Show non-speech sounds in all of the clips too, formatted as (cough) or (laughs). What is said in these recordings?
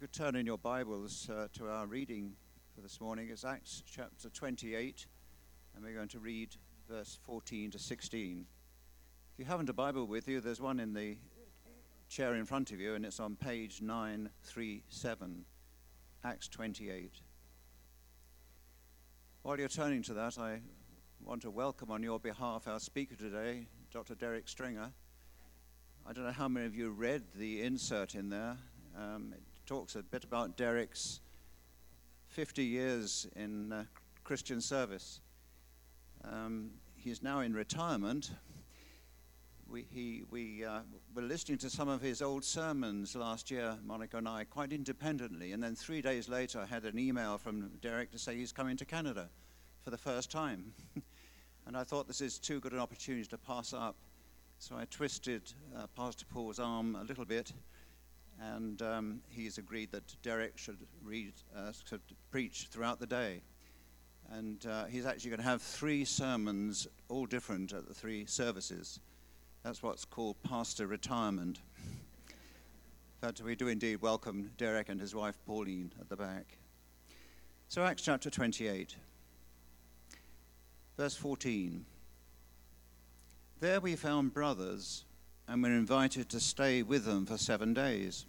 could turn in your Bibles uh, to our reading for this morning. It's Acts chapter 28, and we're going to read verse 14 to 16. If you haven't a Bible with you, there's one in the chair in front of you, and it's on page 937, Acts 28. While you're turning to that, I want to welcome on your behalf our speaker today, Dr. Derek Stringer. I don't know how many of you read the insert in there. Um, it talks a bit about Derek's 50 years in uh, Christian service. Um, he's now in retirement. We, he, we uh, were listening to some of his old sermons last year, Monica and I, quite independently. And then three days later, I had an email from Derek to say he's coming to Canada for the first time. (laughs) and I thought this is too good an opportunity to pass up. So I twisted uh, Pastor Paul's arm a little bit and um, he's agreed that Derek should read, uh, should preach throughout the day. And uh, he's actually going to have three sermons, all different at the three services. That's what's called pastor retirement. but we do indeed welcome Derek and his wife Pauline at the back. So, Acts chapter 28, verse 14. There we found brothers and were invited to stay with them for seven days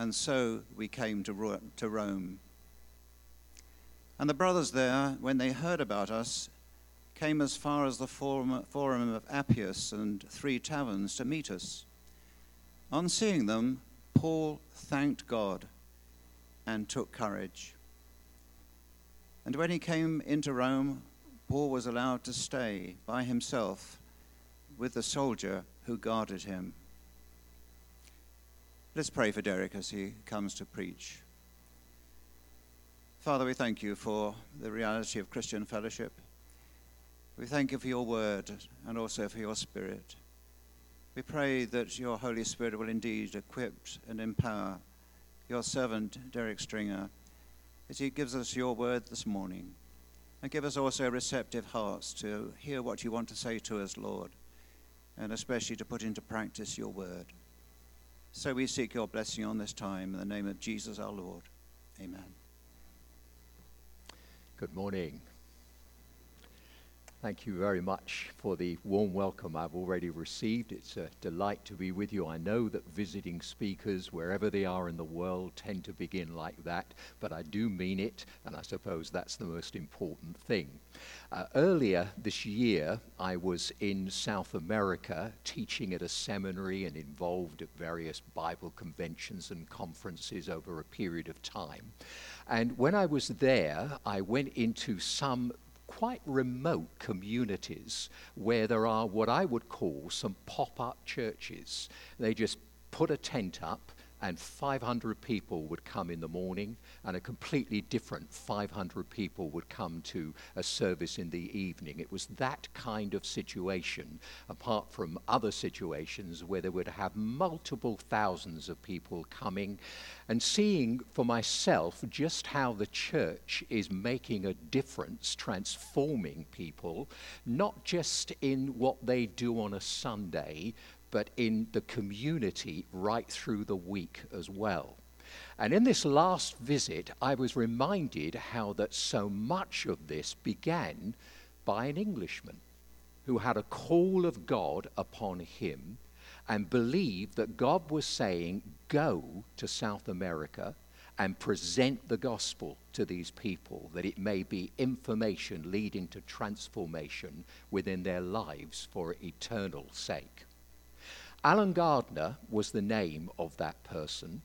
and so we came to, to Rome. And the brothers there, when they heard about us, came as far as the forum, forum of Appius and three taverns to meet us. On seeing them, Paul thanked God and took courage. And when he came into Rome, Paul was allowed to stay by himself with the soldier who guarded him. Let's pray for Derek as he comes to preach. Father, we thank you for the reality of Christian fellowship. We thank you for your word and also for your spirit. We pray that your Holy Spirit will indeed equip and empower your servant, Derek Stringer, as he gives us your word this morning. And give us also receptive hearts to hear what you want to say to us, Lord, and especially to put into practice your word. So we seek your blessing on this time in the name of Jesus our Lord. Amen. Good morning. Thank you very much for the warm welcome I've already received. It's a delight to be with you. I know that visiting speakers, wherever they are in the world, tend to begin like that, but I do mean it, and I suppose that's the most important thing. Uh, earlier this year, I was in South America teaching at a seminary and involved at various Bible conventions and conferences over a period of time. And when I was there, I went into some quite remote communities where there are what I would call some pop up churches. They just put a tent up and 500 people would come in the morning, and a completely different 500 people would come to a service in the evening. It was that kind of situation, apart from other situations where they would have multiple thousands of people coming, and seeing for myself just how the church is making a difference, transforming people, not just in what they do on a Sunday, but in the community right through the week as well. And in this last visit, I was reminded how that so much of this began by an Englishman who had a call of God upon him and believed that God was saying, Go to South America and present the gospel to these people, that it may be information leading to transformation within their lives for eternal sake. Allen Gardiner was the name of that person.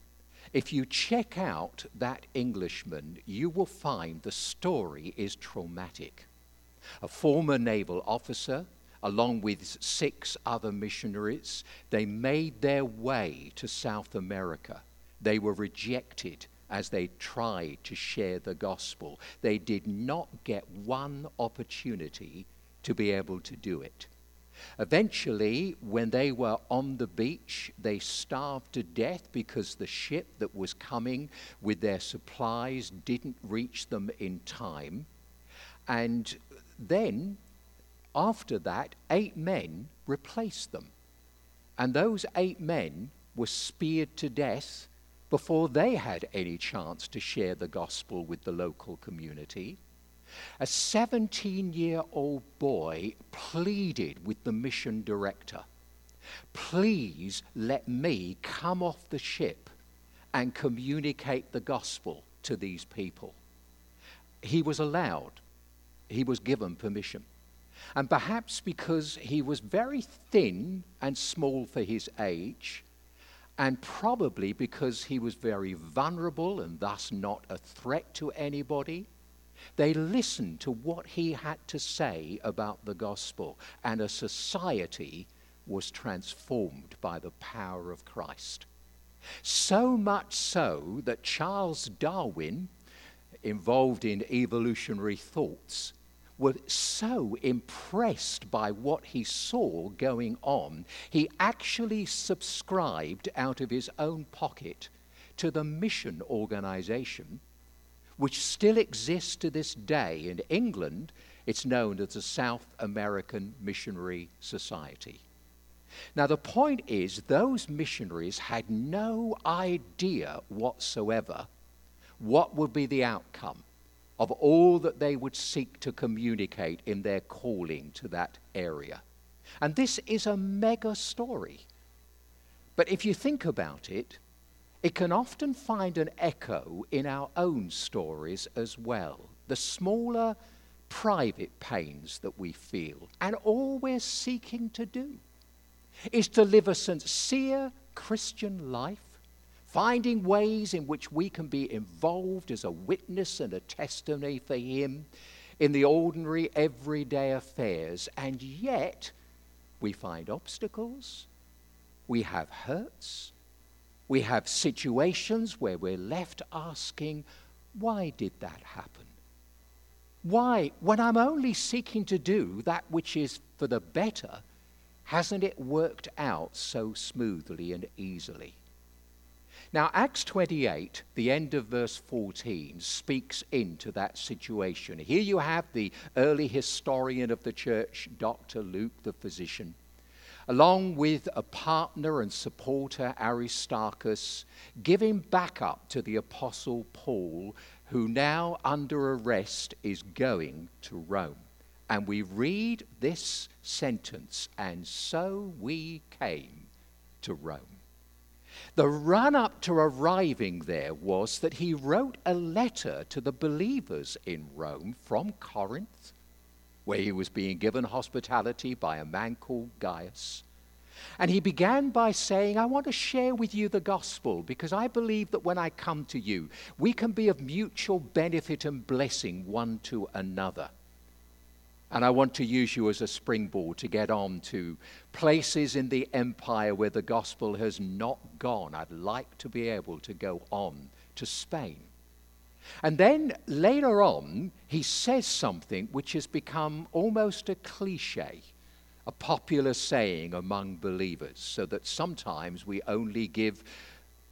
If you check out that Englishman, you will find the story is traumatic. A former naval officer, along with six other missionaries, they made their way to South America. They were rejected as they tried to share the gospel. They did not get one opportunity to be able to do it. Eventually, when they were on the beach, they starved to death because the ship that was coming with their supplies didn't reach them in time. And then, after that, eight men replaced them. And those eight men were speared to death before they had any chance to share the gospel with the local community. A 17 year old boy pleaded with the mission director Please let me come off the ship and communicate the gospel to these people. He was allowed, he was given permission. And perhaps because he was very thin and small for his age, and probably because he was very vulnerable and thus not a threat to anybody, they listened to what he had to say about the gospel, and a society was transformed by the power of Christ. So much so that Charles Darwin, involved in evolutionary thoughts, was so impressed by what he saw going on, he actually subscribed out of his own pocket to the mission organization, which still exists to this day. In England, it's known as the South American Missionary Society. Now, the point is, those missionaries had no idea whatsoever what would be the outcome of all that they would seek to communicate in their calling to that area. And this is a mega story. But if you think about it, it can often find an echo in our own stories as well. The smaller private pains that we feel, and all we're seeking to do is to live a sincere Christian life finding ways in which we can be involved as a witness and a testimony for Him in the ordinary, everyday affairs. And yet, we find obstacles, we have hurts, we have situations where we're left asking, why did that happen? Why, when I'm only seeking to do that which is for the better, hasn't it worked out so smoothly and easily? Now, Acts 28, the end of verse 14, speaks into that situation. Here you have the early historian of the church, Dr. Luke, the physician, along with a partner and supporter, Aristarchus, giving backup to the apostle Paul, who now, under arrest, is going to Rome. And we read this sentence, and so we came to Rome. The run up to arriving there was that he wrote a letter to the believers in Rome from Corinth, where he was being given hospitality by a man called Gaius. And he began by saying, I want to share with you the gospel because I believe that when I come to you, we can be of mutual benefit and blessing one to another. And I want to use you as a springboard to get on to places in the empire where the gospel has not gone. I'd like to be able to go on to Spain. And then later on, he says something which has become almost a cliche, a popular saying among believers, so that sometimes we only give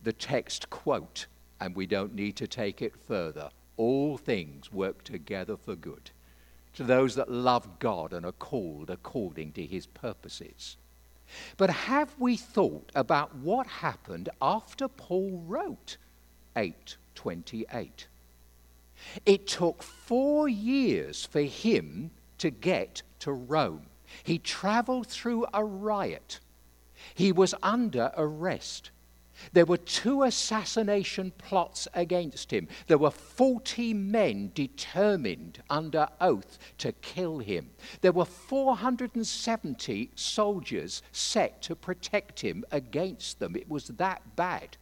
the text quote and we don't need to take it further. All things work together for good to those that love God and are called according to his purposes. But have we thought about what happened after Paul wrote 828? It took four years for him to get to Rome. He traveled through a riot. He was under arrest. There were two assassination plots against him. There were 40 men determined under oath to kill him. There were 470 soldiers set to protect him against them. It was that bad.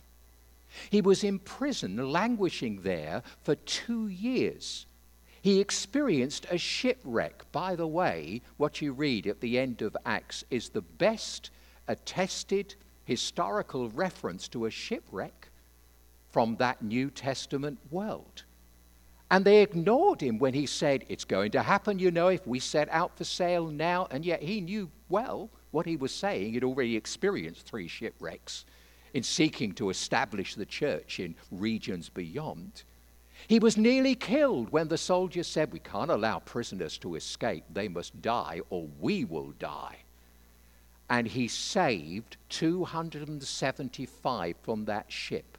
He was in prison, languishing there for two years. He experienced a shipwreck. By the way, what you read at the end of Acts is the best attested historical reference to a shipwreck from that New Testament world. And they ignored him when he said, It's going to happen, you know, if we set out for sail now. And yet he knew well what he was saying. He'd already experienced three shipwrecks in seeking to establish the church in regions beyond. He was nearly killed when the soldiers said, We can't allow prisoners to escape. They must die, or we will die and he saved 275 from that ship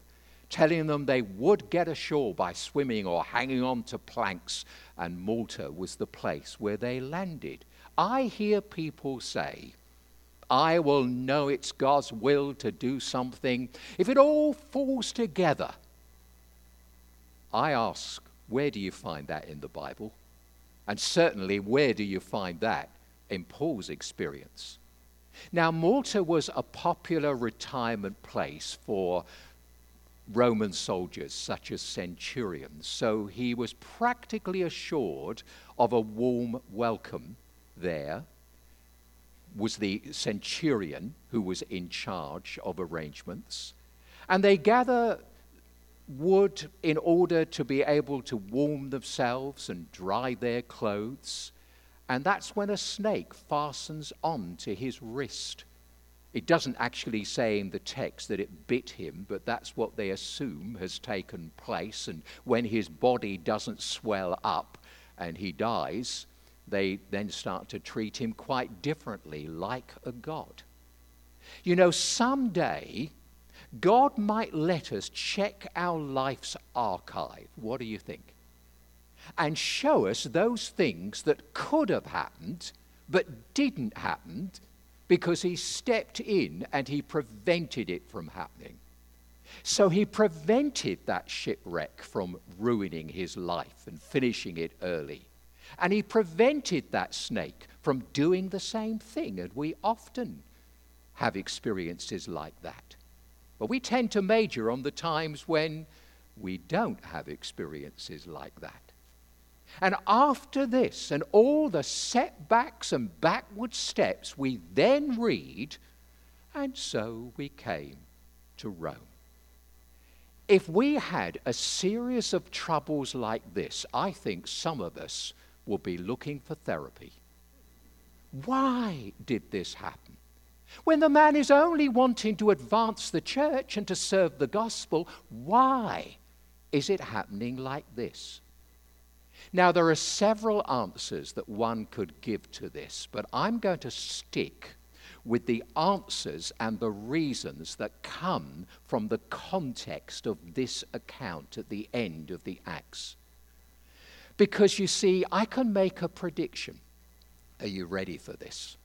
telling them they would get ashore by swimming or hanging on to planks, and Malta was the place where they landed. I hear people say, I will know it's God's will to do something if it all falls together. I ask, where do you find that in the Bible? And certainly, where do you find that in Paul's experience? Now, Malta was a popular retirement place for Roman soldiers, such as centurions, so he was practically assured of a warm welcome there. Was the centurion who was in charge of arrangements. And they gather wood in order to be able to warm themselves and dry their clothes. And that's when a snake fastens on to his wrist. It doesn't actually say in the text that it bit him, but that's what they assume has taken place. And when his body doesn't swell up and he dies, they then start to treat him quite differently, like a god. You know, someday God might let us check our life's archive. What do you think? And show us those things that could have happened but didn't happen because he stepped in and he prevented it from happening. So he prevented that shipwreck from ruining his life and finishing it early. And he prevented that snake from doing the same thing. And we often have experiences like that. But we tend to major on the times when we don't have experiences like that. And after this and all the setbacks and backward steps, we then read, and so we came to Rome. If we had a series of troubles like this, I think some of us would be looking for therapy. Why did this happen? When the man is only wanting to advance the church and to serve the gospel, why is it happening like this? Now, there are several answers that one could give to this, but I'm going to stick with the answers and the reasons that come from the context of this account at the end of the Acts. Because you see, I can make a prediction. Are you ready for this?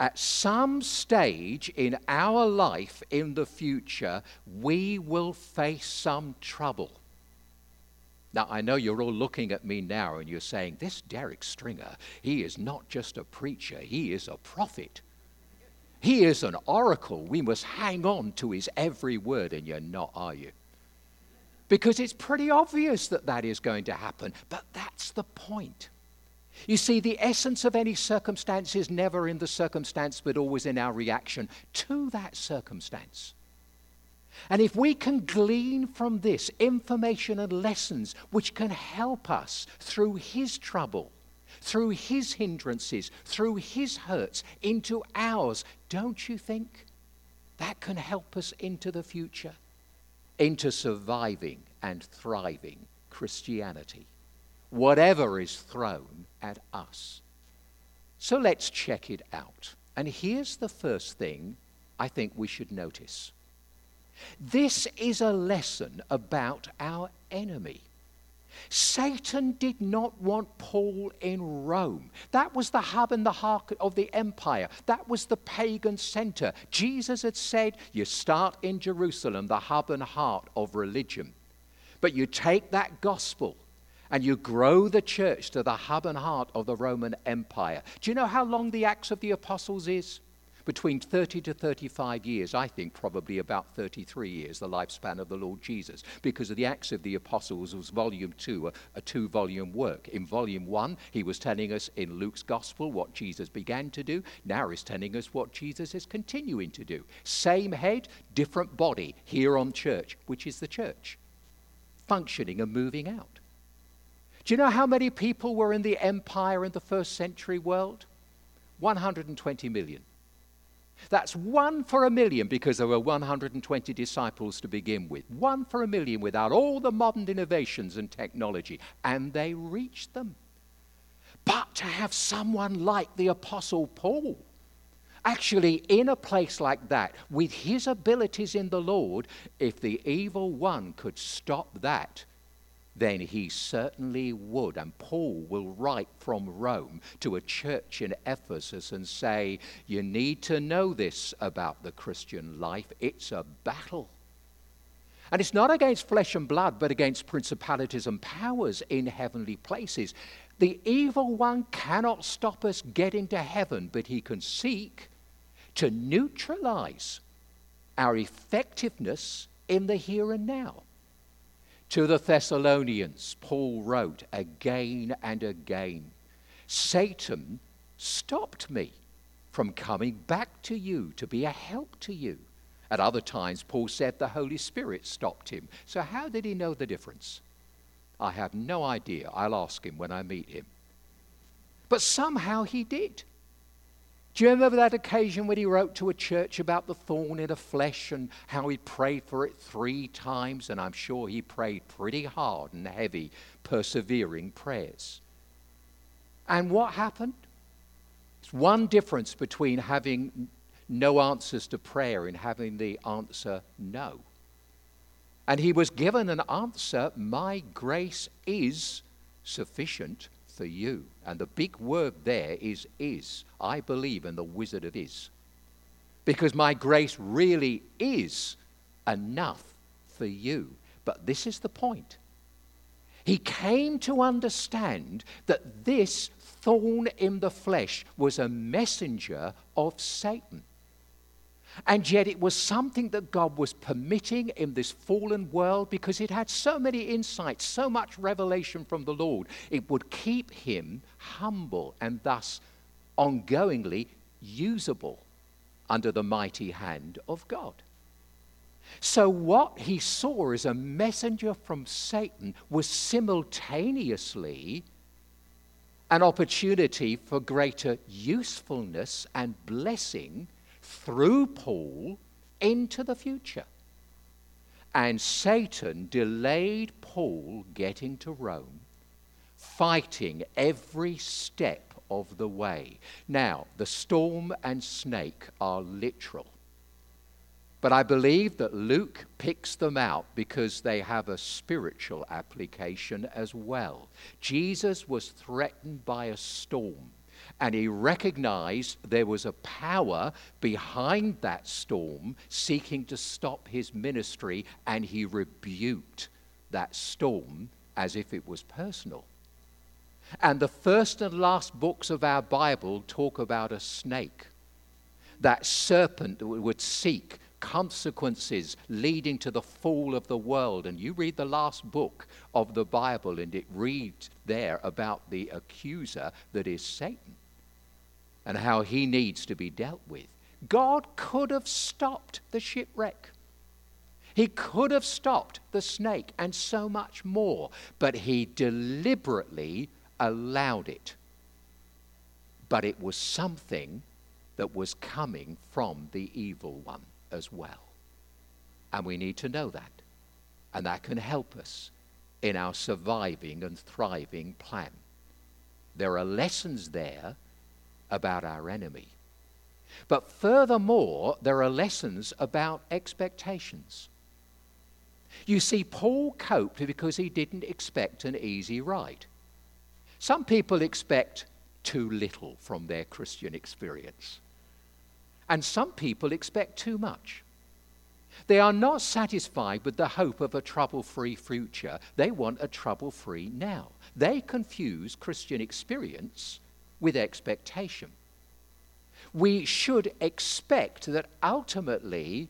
at some stage in our life in the future, we will face some trouble. Now, I know you're all looking at me now and you're saying, This Derek Stringer, he is not just a preacher, he is a prophet. He is an oracle. We must hang on to his every word, and you're not, are you? Because it's pretty obvious that that is going to happen, but that's the point. You see, the essence of any circumstance is never in the circumstance, but always in our reaction to that circumstance. And if we can glean from this information and lessons which can help us through His trouble, through His hindrances, through His hurts, into ours, don't you think that can help us into the future, into surviving and thriving Christianity? whatever is thrown at us. So let's check it out. And here's the first thing I think we should notice this is a lesson about our enemy. Satan did not want Paul in Rome. That was the hub and the heart of the empire. That was the pagan center. Jesus had said, You start in Jerusalem, the hub and heart of religion. But you take that gospel and you grow the church to the hub and heart of the Roman Empire. Do you know how long the Acts of the Apostles is? Between 30 to 35 years, I think probably about 33 years, the lifespan of the Lord Jesus, because of the Acts of the Apostles was volume two, a, a two volume work. In volume one, he was telling us in Luke's gospel what Jesus began to do. Now he's telling us what Jesus is continuing to do. Same head, different body here on church, which is the church, functioning and moving out. Do you know how many people were in the empire in the first century world? 120 million. That's one for a million because there were 120 disciples to begin with. One for a million without all the modern innovations and technology. And they reached them. But to have someone like the Apostle Paul, Actually, in a place like that, with his abilities in the Lord, if the evil one could stop that, then he certainly would. And Paul will write from Rome to a church in Ephesus and say, You need to know this about the Christian life. It's a battle. And it's not against flesh and blood, but against principalities and powers in heavenly places. The evil one cannot stop us getting to heaven, but he can seek to neutralize our effectiveness in the here and now. To the Thessalonians, Paul wrote again and again Satan stopped me from coming back to you to be a help to you. At other times, Paul said the Holy Spirit stopped him. So, how did he know the difference? I have no idea. I'll ask him when I meet him. But somehow he did. Do you remember that occasion when he wrote to a church about the thorn in the flesh and how he prayed for it three times? And I'm sure he prayed pretty hard and heavy, persevering prayers. And what happened? It's one difference between having no answers to prayer and having the answer no. And he was given an answer My grace is sufficient for you. And the big word there is is. I believe in the Wizard of Is. Because my grace really is enough for you. But this is the point. He came to understand that this thorn in the flesh was a messenger of Satan. And yet, it was something that God was permitting in this fallen world because it had so many insights, so much revelation from the Lord. It would keep him humble and thus ongoingly usable under the mighty hand of God. So, what he saw as a messenger from Satan was simultaneously an opportunity for greater usefulness and blessing through Paul into the future. And Satan delayed Paul getting to Rome, fighting every step of the way. Now, the storm and snake are literal. But I believe that Luke picks them out because they have a spiritual application as well. Jesus was threatened by a storm and he recognized there was a power behind that storm seeking to stop his ministry, and he rebuked that storm as if it was personal. And the first and last books of our Bible talk about a snake, that serpent that would seek consequences leading to the fall of the world. And you read the last book of the Bible, and it reads there about the accuser that is Satan and how he needs to be dealt with. God could have stopped the shipwreck. He could have stopped the snake and so much more, but he deliberately allowed it. But it was something that was coming from the evil one as well. And we need to know that. And that can help us in our surviving and thriving plan. There are lessons there about our enemy. But furthermore, there are lessons about expectations. You see, Paul coped because he didn't expect an easy ride. Some people expect too little from their Christian experience, and some people expect too much. They are not satisfied with the hope of a trouble free future, they want a trouble free now. They confuse Christian experience with expectation. We should expect that ultimately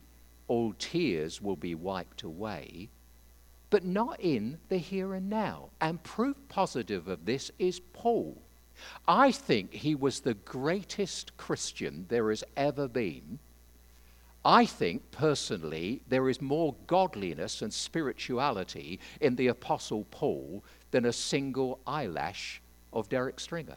all tears will be wiped away, but not in the here and now. And proof positive of this is Paul. I think he was the greatest Christian there has ever been. I think personally there is more godliness and spirituality in the Apostle Paul than a single eyelash of Derek Stringer.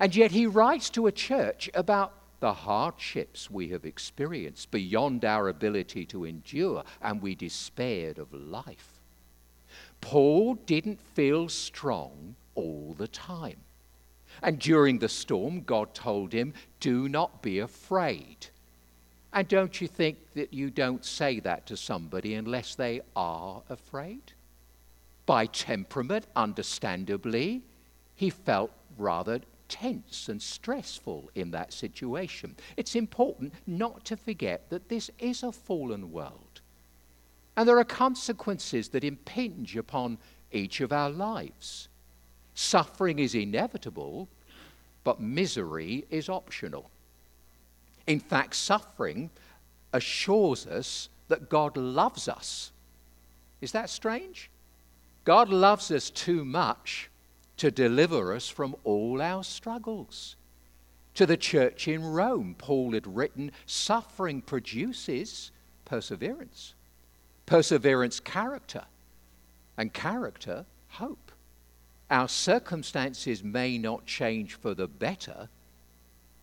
And yet he writes to a church about the hardships we have experienced beyond our ability to endure, and we despaired of life. Paul didn't feel strong all the time. And during the storm, God told him, Do not be afraid. And don't you think that you don't say that to somebody unless they are afraid? By temperament, understandably, he felt rather tense and stressful in that situation. It's important not to forget that this is a fallen world. And there are consequences that impinge upon each of our lives. Suffering is inevitable, but misery is optional. In fact, suffering assures us that God loves us. Is that strange? God loves us too much to deliver us from all our struggles. To the church in Rome, Paul had written, Suffering produces perseverance, perseverance, character, and character, hope. Our circumstances may not change for the better,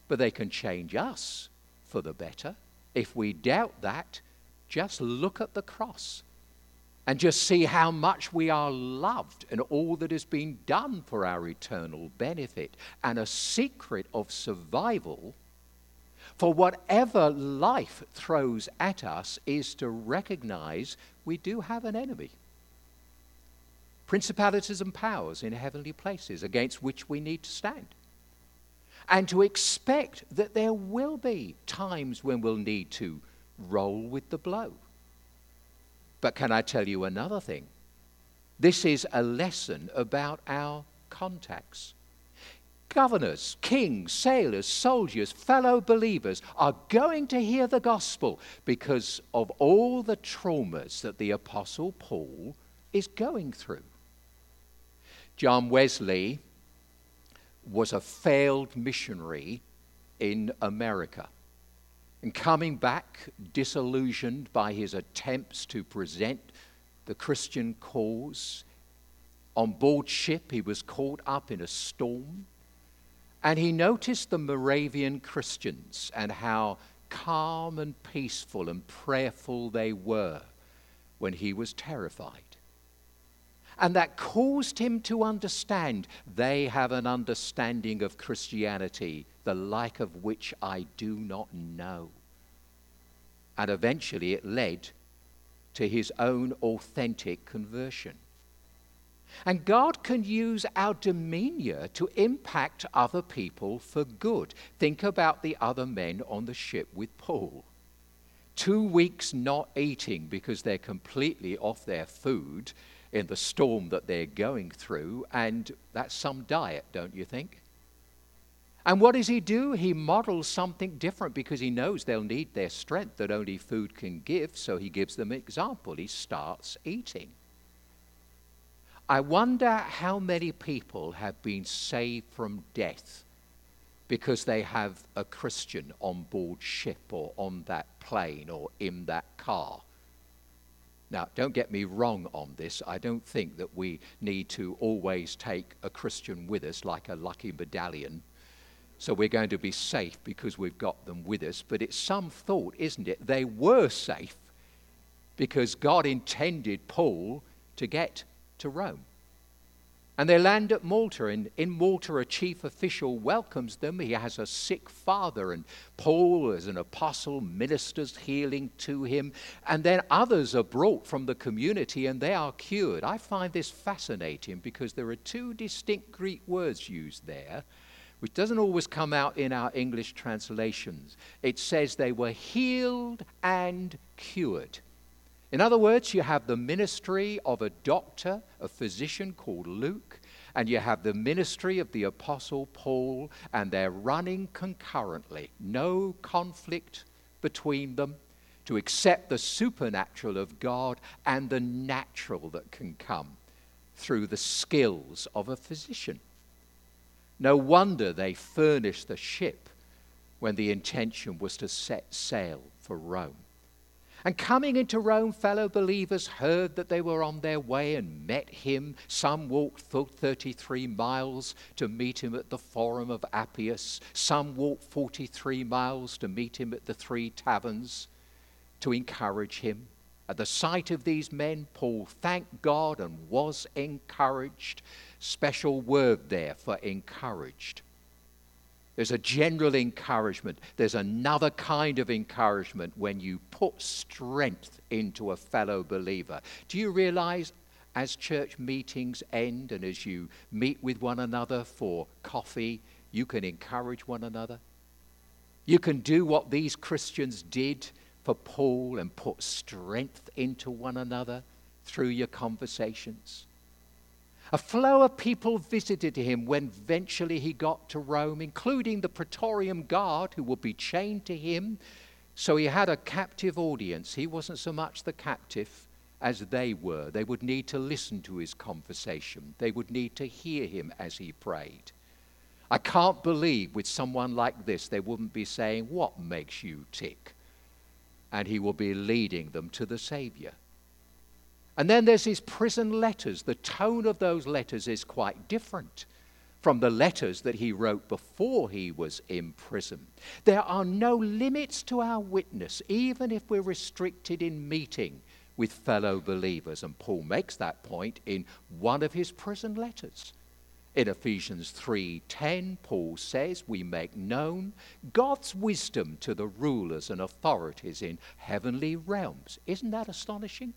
but they can change us for the better. If we doubt that, just look at the cross and just see how much we are loved and all that has been done for our eternal benefit. And a secret of survival for whatever life throws at us is to recognize we do have an enemy. Principalities and powers in heavenly places against which we need to stand. And to expect that there will be times when we'll need to roll with the blow but can I tell you another thing? This is a lesson about our contacts. Governors, kings, sailors, soldiers, fellow believers are going to hear the gospel because of all the traumas that the Apostle Paul is going through. John Wesley was a failed missionary in America. And coming back, disillusioned by his attempts to present the Christian cause, on board ship he was caught up in a storm. And he noticed the Moravian Christians and how calm and peaceful and prayerful they were when he was terrified. And that caused him to understand they have an understanding of Christianity the like of which I do not know. And eventually it led to his own authentic conversion. And God can use our demeanor to impact other people for good. Think about the other men on the ship with Paul. Two weeks not eating because they're completely off their food in the storm that they're going through, and that's some diet, don't you think? And what does he do? He models something different because he knows they'll need their strength that only food can give, so he gives them an example. He starts eating. I wonder how many people have been saved from death because they have a Christian on board ship or on that plane or in that car. Now, don't get me wrong on this. I don't think that we need to always take a Christian with us like a lucky medallion so we're going to be safe because we've got them with us. But it's some thought, isn't it? They were safe because God intended Paul to get to Rome. And they land at Malta, and in Malta, a chief official welcomes them. He has a sick father, and Paul, as an apostle, ministers healing to him. And then others are brought from the community, and they are cured. I find this fascinating because there are two distinct Greek words used there which doesn't always come out in our English translations. It says they were healed and cured. In other words, you have the ministry of a doctor, a physician called Luke, and you have the ministry of the Apostle Paul, and they're running concurrently. No conflict between them to accept the supernatural of God and the natural that can come through the skills of a physician. No wonder they furnished the ship when the intention was to set sail for Rome. And coming into Rome, fellow believers heard that they were on their way and met him. Some walked 33 miles to meet him at the Forum of Appius. Some walked 43 miles to meet him at the three taverns to encourage him. At the sight of these men, Paul thanked God and was encouraged. Special word there for encouraged. There's a general encouragement. There's another kind of encouragement when you put strength into a fellow believer. Do you realize as church meetings end and as you meet with one another for coffee, you can encourage one another? You can do what these Christians did for Paul and put strength into one another through your conversations. A flow of people visited him when eventually he got to Rome, including the Praetorian Guard who would be chained to him. So he had a captive audience. He wasn't so much the captive as they were. They would need to listen to his conversation, they would need to hear him as he prayed. I can't believe with someone like this they wouldn't be saying, What makes you tick? And he will be leading them to the Savior. And then there's his prison letters. The tone of those letters is quite different from the letters that he wrote before he was in prison. There are no limits to our witness, even if we're restricted in meeting with fellow believers. And Paul makes that point in one of his prison letters. In Ephesians 3:10, Paul says, "We make known God's wisdom to the rulers and authorities in heavenly realms." Isn't that astonishing?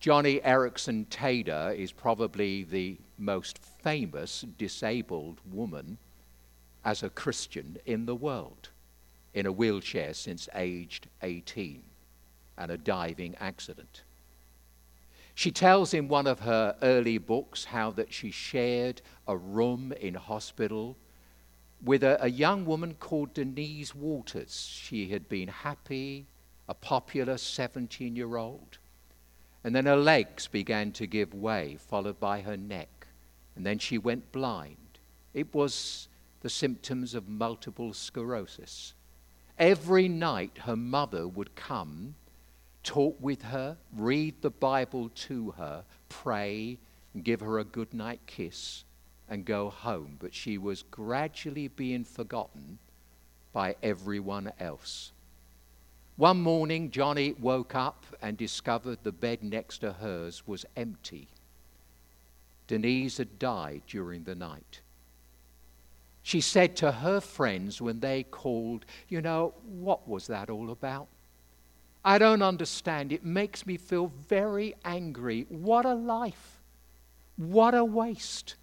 Joni Eareckson Tada is probably the most famous disabled woman as a Christian in the world, in a wheelchair since aged 18 and a diving accident. She tells in one of her early books how that she shared a room in hospital with a, a young woman called Denise Waters. She had been happy, a popular 17 year old. And then her legs began to give way, followed by her neck. And then she went blind. It was the symptoms of multiple sclerosis. Every night, her mother would come, talk with her, read the Bible to her, pray, give her a good night kiss, and go home. But she was gradually being forgotten by everyone else. One morning, Joni woke up and discovered the bed next to hers was empty. Denise had died during the night. She said to her friends when they called, You know, what was that all about? I don't understand. It makes me feel very angry. What a life! What a waste!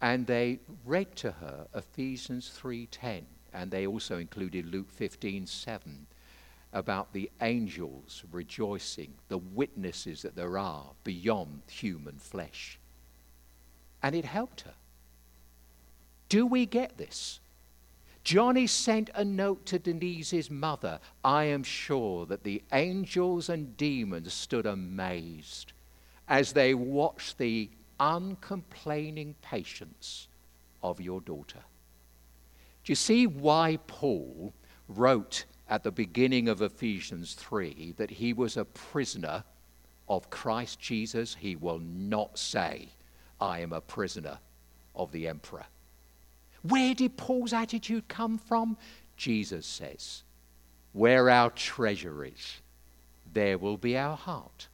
And they read to her Ephesians 3:10 and they also included Luke 15:7 about the angels rejoicing, the witnesses that there are beyond human flesh. And it helped her. Do we get this? Joni sent a note to Denise's mother. I am sure that the angels and demons stood amazed as they watched the uncomplaining patience of your daughter. Do you see why Paul wrote at the beginning of Ephesians 3 that he was a prisoner of Christ Jesus? He will not say, I am a prisoner of the emperor. Where did Paul's attitude come from? Jesus says, Where our treasure is, there will be our heart.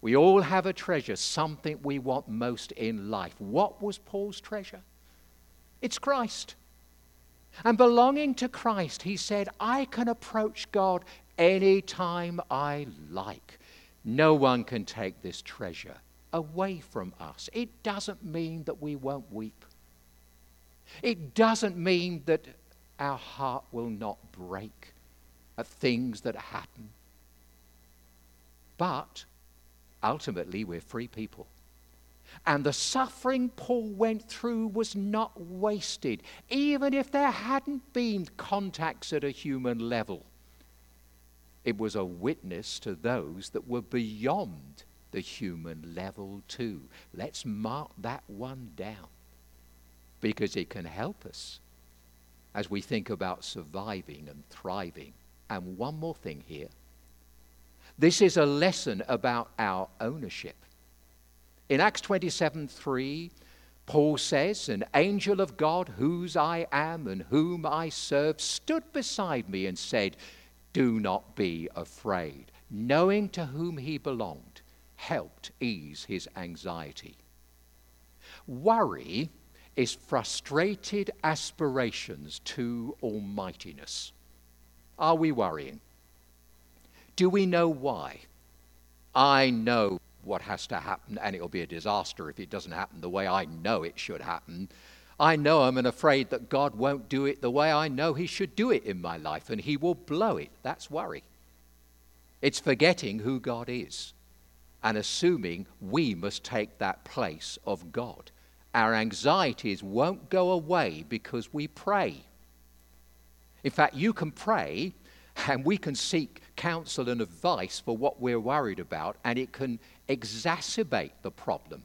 We all have a treasure, something we want most in life. What was Paul's treasure? It's Christ. And belonging to Christ, he said, I can approach God anytime I like. No one can take this treasure away from us. It doesn't mean that we won't weep. It doesn't mean that our heart will not break at things that happen. But ultimately, we're free people. And the suffering Paul went through was not wasted, even if there hadn't been contacts at a human level. It was a witness to those that were beyond the human level, too. Let's mark that one down because it can help us as we think about surviving and thriving. And one more thing here this is a lesson about our ownership. In Acts 27 3, Paul says, An angel of God, whose I am and whom I serve, stood beside me and said, Do not be afraid. Knowing to whom he belonged helped ease his anxiety. Worry is frustrated aspirations to almightiness. Are we worrying? Do we know why? I know what has to happen, and it'll be a disaster if it doesn't happen the way I know it should happen. I know I'm afraid that God won't do it the way I know He should do it in my life, and He will blow it. That's worry. It's forgetting who God is and assuming we must take that place of God. Our anxieties won't go away because we pray. In fact, you can pray and we can seek counsel and advice for what we're worried about, and it can exacerbate the problem.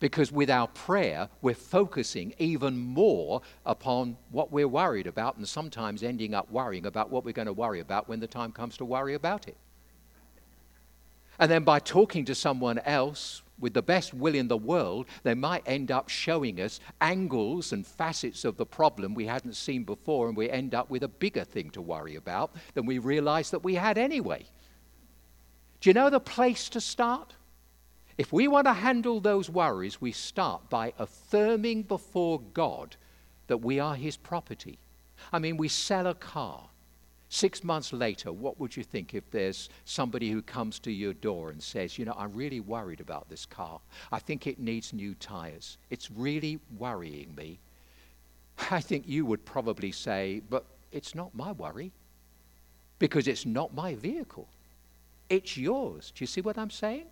Because with our prayer, we're focusing even more upon what we're worried about, and sometimes ending up worrying about what we're going to worry about when the time comes to worry about it. And then by talking to someone else with the best will in the world, they might end up showing us angles and facets of the problem we hadn't seen before, and we end up with a bigger thing to worry about than we realized that we had anyway. Do you know the place to start? If we want to handle those worries, we start by affirming before God that we are His property. I mean, we sell a car. Six months later, what would you think if there's somebody who comes to your door and says, You know, I'm really worried about this car. I think it needs new tires. It's really worrying me. (laughs) I think you would probably say, But it's not my worry because it's not my vehicle. It's yours. Do you see what I'm saying?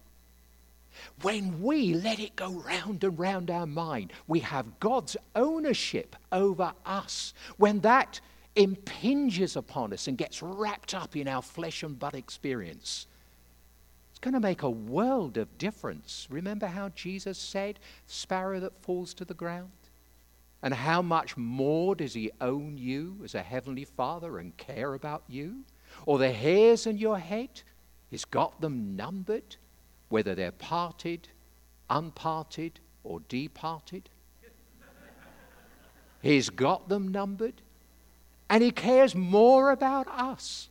When we let it go round and round our mind, we have God's ownership over us. When that impinges upon us and gets wrapped up in our flesh and blood experience. It's going to make a world of difference. Remember how Jesus said, sparrow that falls to the ground? And how much more does he own you as a heavenly father and care about you? Or the hairs in your head? He's got them numbered, whether they're parted, unparted, or departed. He's got them numbered. And he cares more about us.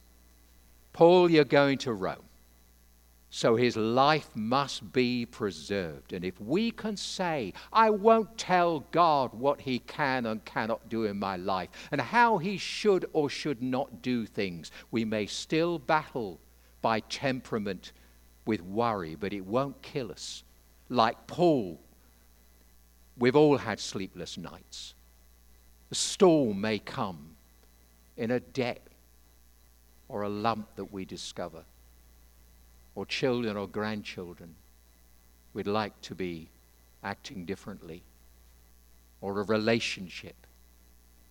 Paul, you're going to Rome. So his life must be preserved. And if we can say, I won't tell God what he can and cannot do in my life and how he should or should not do things, we may still battle by temperament with worry, but it won't kill us. Like Paul, we've all had sleepless nights. A storm may come in a debt or a lump that we discover, or children or grandchildren we'd like to be acting differently, or a relationship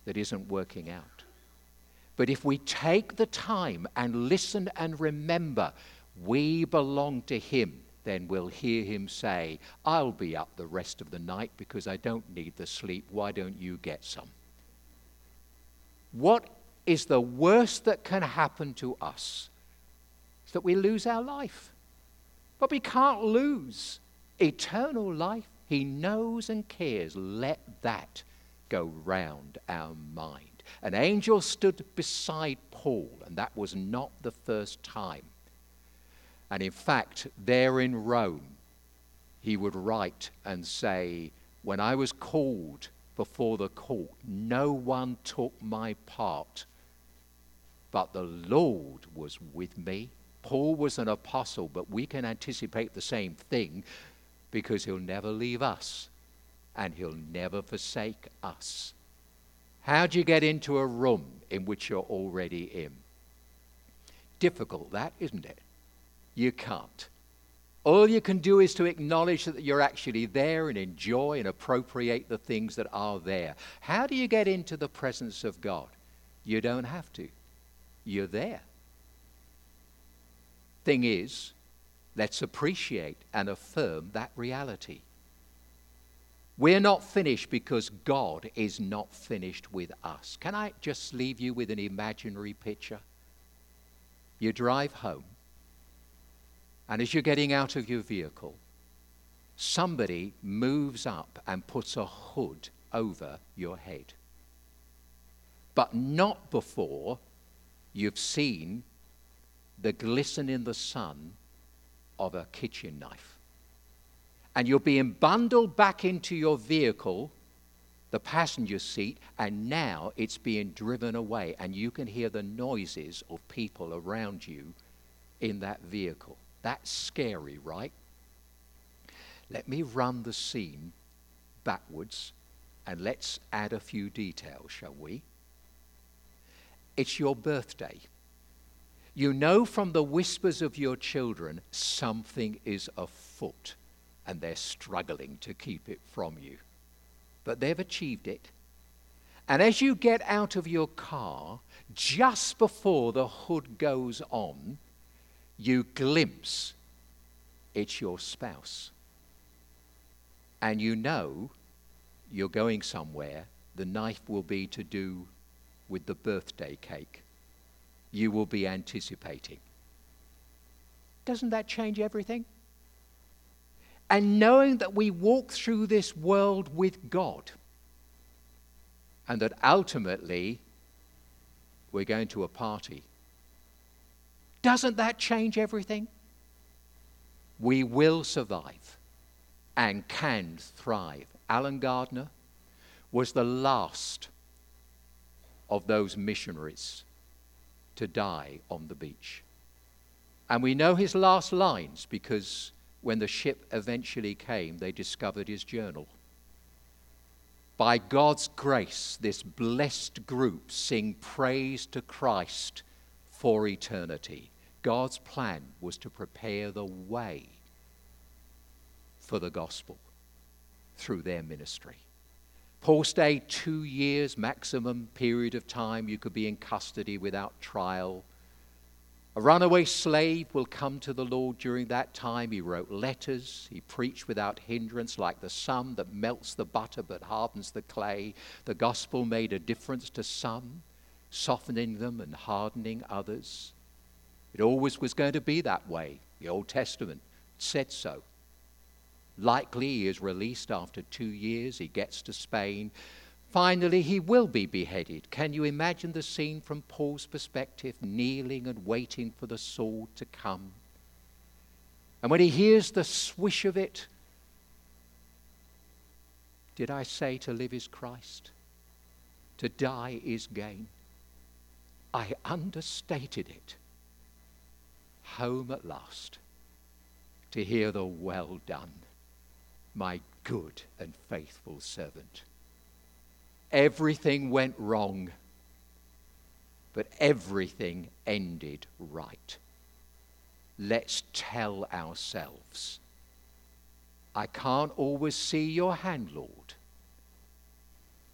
that isn't working out. But if we take the time and listen and remember we belong to Him, then we'll hear Him say, I'll be up the rest of the night because I don't need the sleep. Why don't you get some? What is the worst that can happen to us is that we lose our life. But we can't lose eternal life. He knows and cares. Let that go round our mind. An angel stood beside Paul, and that was not the first time. And in fact, there in Rome, he would write and say, When I was called before the court, no one took my part but the Lord was with me. Paul was an apostle, but we can anticipate the same thing because he'll never leave us and he'll never forsake us. How do you get into a room in which you're already in? Difficult, that, isn't it? You can't. All you can do is to acknowledge that you're actually there and enjoy and appropriate the things that are there. How do you get into the presence of God? You don't have to you're there. Thing is, let's appreciate and affirm that reality. We're not finished because God is not finished with us. Can I just leave you with an imaginary picture? You drive home, and as you're getting out of your vehicle, somebody moves up and puts a hood over your head. But not before you've seen the glisten in the sun of a kitchen knife. And you're being bundled back into your vehicle, the passenger seat, and now it's being driven away, and you can hear the noises of people around you in that vehicle. That's scary, right? Let me run the scene backwards and let's add a few details, shall we? It's your birthday. You know from the whispers of your children something is afoot and they're struggling to keep it from you. But they've achieved it. And as you get out of your car, just before the hood goes on, you glimpse it's your spouse. And you know you're going somewhere, the knife will be to do with the birthday cake you will be anticipating. Doesn't that change everything? And knowing that we walk through this world with God and that ultimately we're going to a party, doesn't that change everything? We will survive and can thrive. Allen Gardiner was the last of those missionaries to die on the beach. And we know his last lines because when the ship eventually came, they discovered his journal. By God's grace, this blessed group sing praise to Christ for eternity. God's plan was to prepare the way for the gospel through their ministry. Paul stayed two years maximum period of time you could be in custody without trial. A runaway slave will come to the Lord during that time. He wrote letters. He preached without hindrance, like the sun that melts the butter but hardens the clay. The gospel made a difference to some, softening them and hardening others. It always was going to be that way. The Old Testament said so. Likely he is released after two years. He gets to Spain. Finally, he will be beheaded. Can you imagine the scene from Paul's perspective, kneeling and waiting for the sword to come? And when he hears the swish of it, did I say to live is Christ? To die is gain. I understated it. Home at last to hear the well done my good and faithful servant. Everything went wrong, but everything ended right. Let's tell ourselves I can't always see your hand, Lord,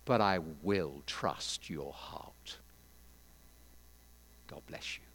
but I will trust your heart. God bless you.